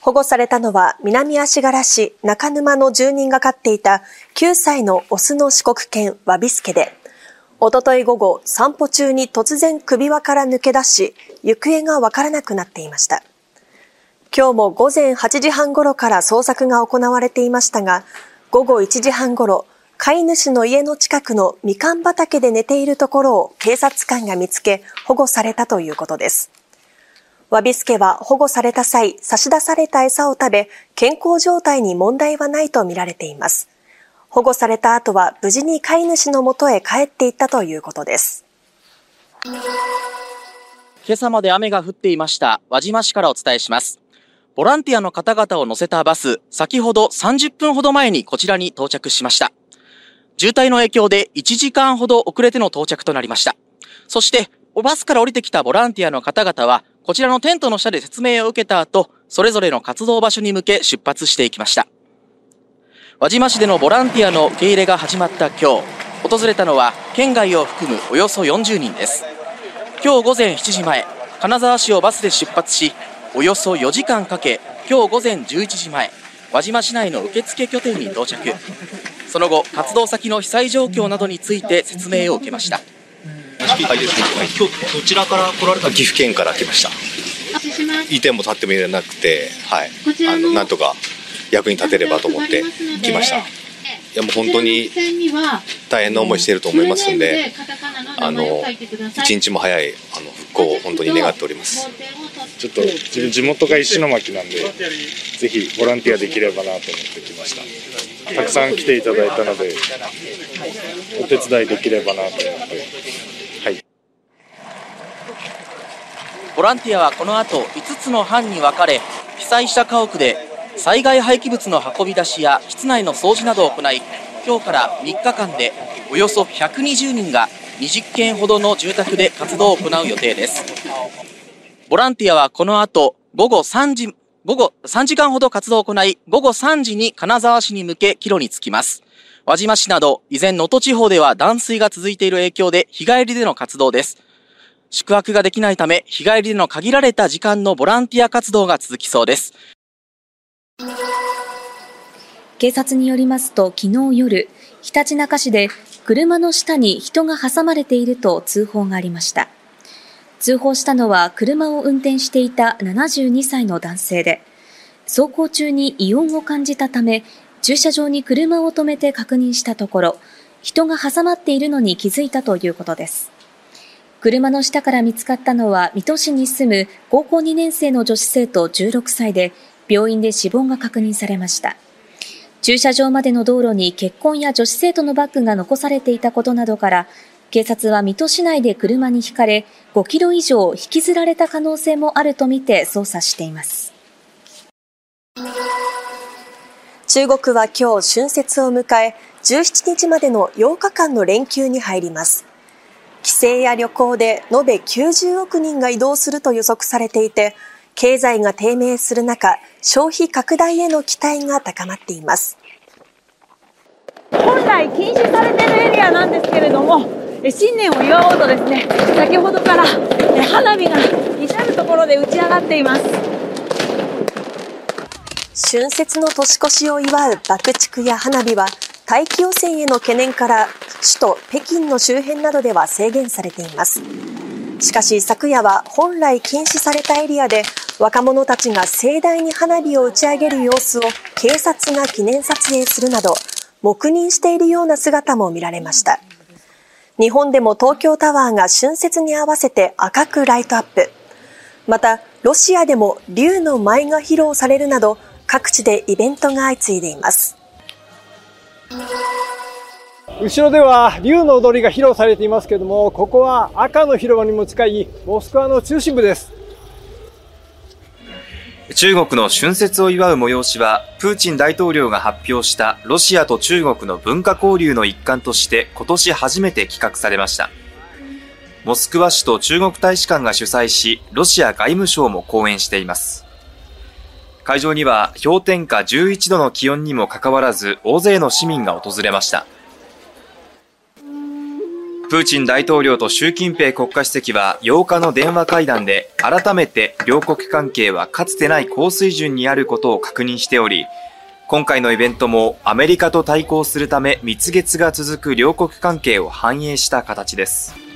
保護されたのは南足柄市中沼の住人が飼っていた9歳のオスの四国犬ワビスケで、おととい午後散歩中に突然首輪から抜け出し、行方がわからなくなっていました。今日も午前8時半頃から捜索が行われていましたが、午後1時半頃、飼い主の家の近くのみかん畑で寝ているところを警察官が見つけ保護されたということです。ワビスケは保護された際、差し出された餌を食べ、健康状態に問題はないとみられています。保護された後は無事に飼い主のもとへ帰っていったということです。今朝まで雨が降っていました輪島市からお伝えします。ボランティアの方々を乗せたバス、先ほど30分ほど前にこちらに到着しました。渋滞の影響で1時間ほど遅れての到着となりました。そして、バスから降りてきたボランティアの方々は、こちらのテントの下で説明を受けた後、それぞれの活動場所に向け出発していきました。輪島市でのボランティアの受け入れが始まった今日、訪れたのは県外を含むおよそ40人です。今日午前7時前、金沢市をバスで出発し、およそ4時間かけ、今日午前11時前、輪島市内の受付拠点に到着。その後、活動先の被災状況などについて説明を受けました。はい、今日どちらから来られた岐阜県から来ました。いても立ってもいらなくて、はい、あのなんとか役に立てればと思って来ました。いやもう本当に大変な思いしていると思いますんで、あの一日も早いあの復興を本当に願っております。ちょっと自分地元が石巻なんで、ぜひボランティアできればなと思ってきました。たくさん来ていただいたので、お手伝いできればなと思って、はい。ボランティアはこの後5つの班に分かれ、被災した家屋で災害廃棄物の運び出しや室内の掃除などを行い、今日から3日間でおよそ120人が20軒ほどの住宅で活動を行う予定です。ボランティアはこの後午後3時午後3時間ほど活動を行い、午後3時に金沢市に向け帰路に着きます。輪島市など、依然能登地方では断水が続いている影響で、日帰りでの活動です。宿泊ができないため、日帰りでの限られた時間のボランティア活動が続きそうです。警察によりますと、昨日夜、ひたちなか市で車の下に人が挟まれていると通報がありました。通報したのは車を運転していた72歳の男性で、走行中に異音を感じたため、駐車場に車を止めて確認したところ、人が挟まっているのに気づいたということです。車の下から見つかったのは水戸市に住む高校2年生の女子生徒16歳で、病院で死亡が確認されました。駐車場までの道路に結婚や女子生徒のバッグが残されていたことなどから、警察は水戸市内で車にひかれ、5キロ以上引きずられた可能性もあるとみて捜査しています。中国は今日春節を迎え、17日までの8日間の連休に入ります。帰省や旅行で延べ90億人が移動すると予測されていて、経済が低迷する中、消費拡大への期待が高まっています。本来禁止されているエリアなんですけれども、新年を祝おうとですね、先ほどから花火が至るところで打ち上がっています。春節の年越しを祝う爆竹や花火は、大気汚染への懸念から首都北京の周辺などでは制限されています。しかし昨夜は本来禁止されたエリアで若者たちが盛大に花火を打ち上げる様子を警察が記念撮影するなど黙認しているような姿も見られました。日本でも東京タワーが春節に合わせて赤くライトアップ。また、ロシアでも竜の舞が披露されるなど、各地でイベントが相次いでいます。後ろでは竜の踊りが披露されていますけれども、ここは赤の広場にも近いモスクワの中心部です。中国の春節を祝う催しは、プーチン大統領が発表したロシアと中国の文化交流の一環として今年初めて企画されました。モスクワ市と中国大使館が主催し、ロシア外務省も講演しています。会場には氷点下11度の気温にもかかわらず大勢の市民が訪れました。プーチン大統領と習近平国家主席は8日の電話会談で改めて両国関係はかつてない高水準にあることを確認しており、今回のイベントもアメリカと対抗するため蜜月が続く両国関係を反映した形です。